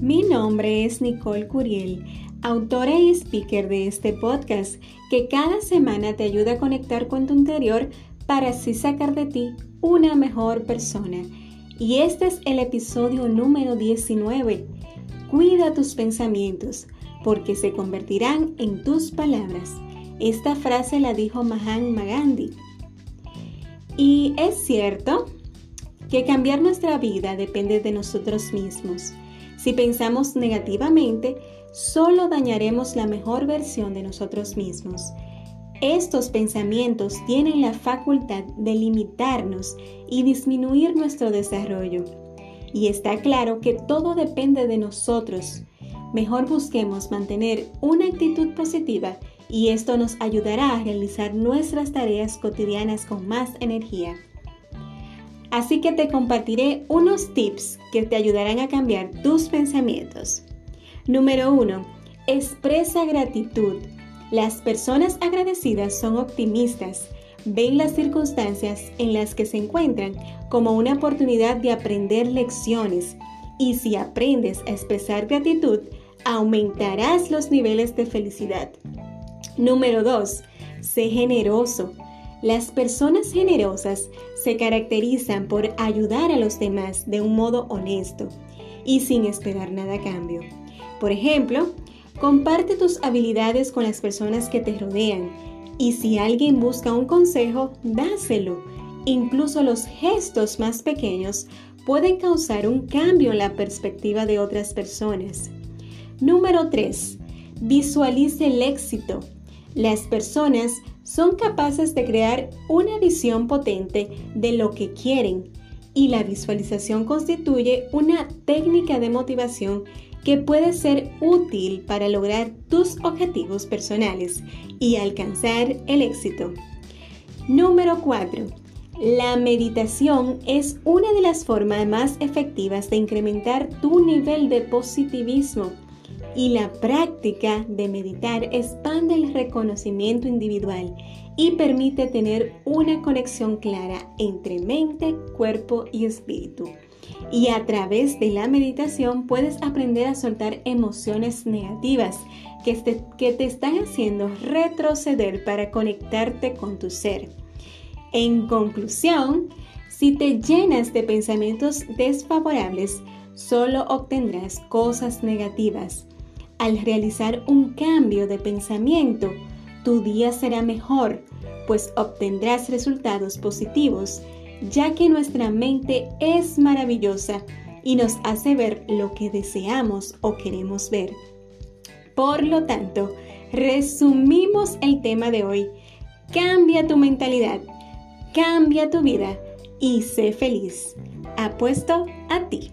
Mi nombre es Nicole Curiel, autora y speaker de este podcast que cada semana te ayuda a conectar con tu interior para así sacar de ti una mejor persona. Y este es el episodio número 19. Cuida tus pensamientos porque se convertirán en tus palabras. Esta frase la dijo Mahatma Gandhi. Y es cierto que cambiar nuestra vida depende de nosotros mismos. Si pensamos negativamente, solo dañaremos la mejor versión de nosotros mismos. Estos pensamientos tienen la facultad de limitarnos y disminuir nuestro desarrollo. Y está claro que todo depende de nosotros. Mejor busquemos mantener una actitud positiva y esto nos ayudará a realizar nuestras tareas cotidianas con más energía. Así que te compartiré unos tips que te ayudarán a cambiar tus pensamientos. Número 1. Expresa gratitud. Las personas agradecidas son optimistas, ven las circunstancias en las que se encuentran como una oportunidad de aprender lecciones y si aprendes a expresar gratitud, aumentarás los niveles de felicidad. Número 2. Sé generoso. Las personas generosas se caracterizan por ayudar a los demás de un modo honesto y sin esperar nada a cambio. Por ejemplo, comparte tus habilidades con las personas que te rodean y si alguien busca un consejo, dáselo. Incluso los gestos más pequeños pueden causar un cambio en la perspectiva de otras personas. Número 3. Visualice el éxito. Las personas son capaces de crear una visión potente de lo que quieren y la visualización constituye una técnica de motivación que puede ser útil para lograr tus objetivos personales y alcanzar el éxito. Número 4. La meditación es una de las formas más efectivas de incrementar tu nivel de positivismo y la práctica de meditar expande el reconocimiento individual y permite tener una conexión clara entre mente, cuerpo y espíritu. Y a través de la meditación puedes aprender a soltar emociones negativas que te, que te están haciendo retroceder para conectarte con tu ser. En conclusión, si te llenas de pensamientos desfavorables, solo obtendrás cosas negativas. Al realizar un cambio de pensamiento, tu día será mejor, pues obtendrás resultados positivos, ya que nuestra mente es maravillosa y nos hace ver lo que deseamos o queremos ver. Por lo tanto, resumimos el tema de hoy. Cambia tu mentalidad, cambia tu vida y sé feliz. Apuesto a ti.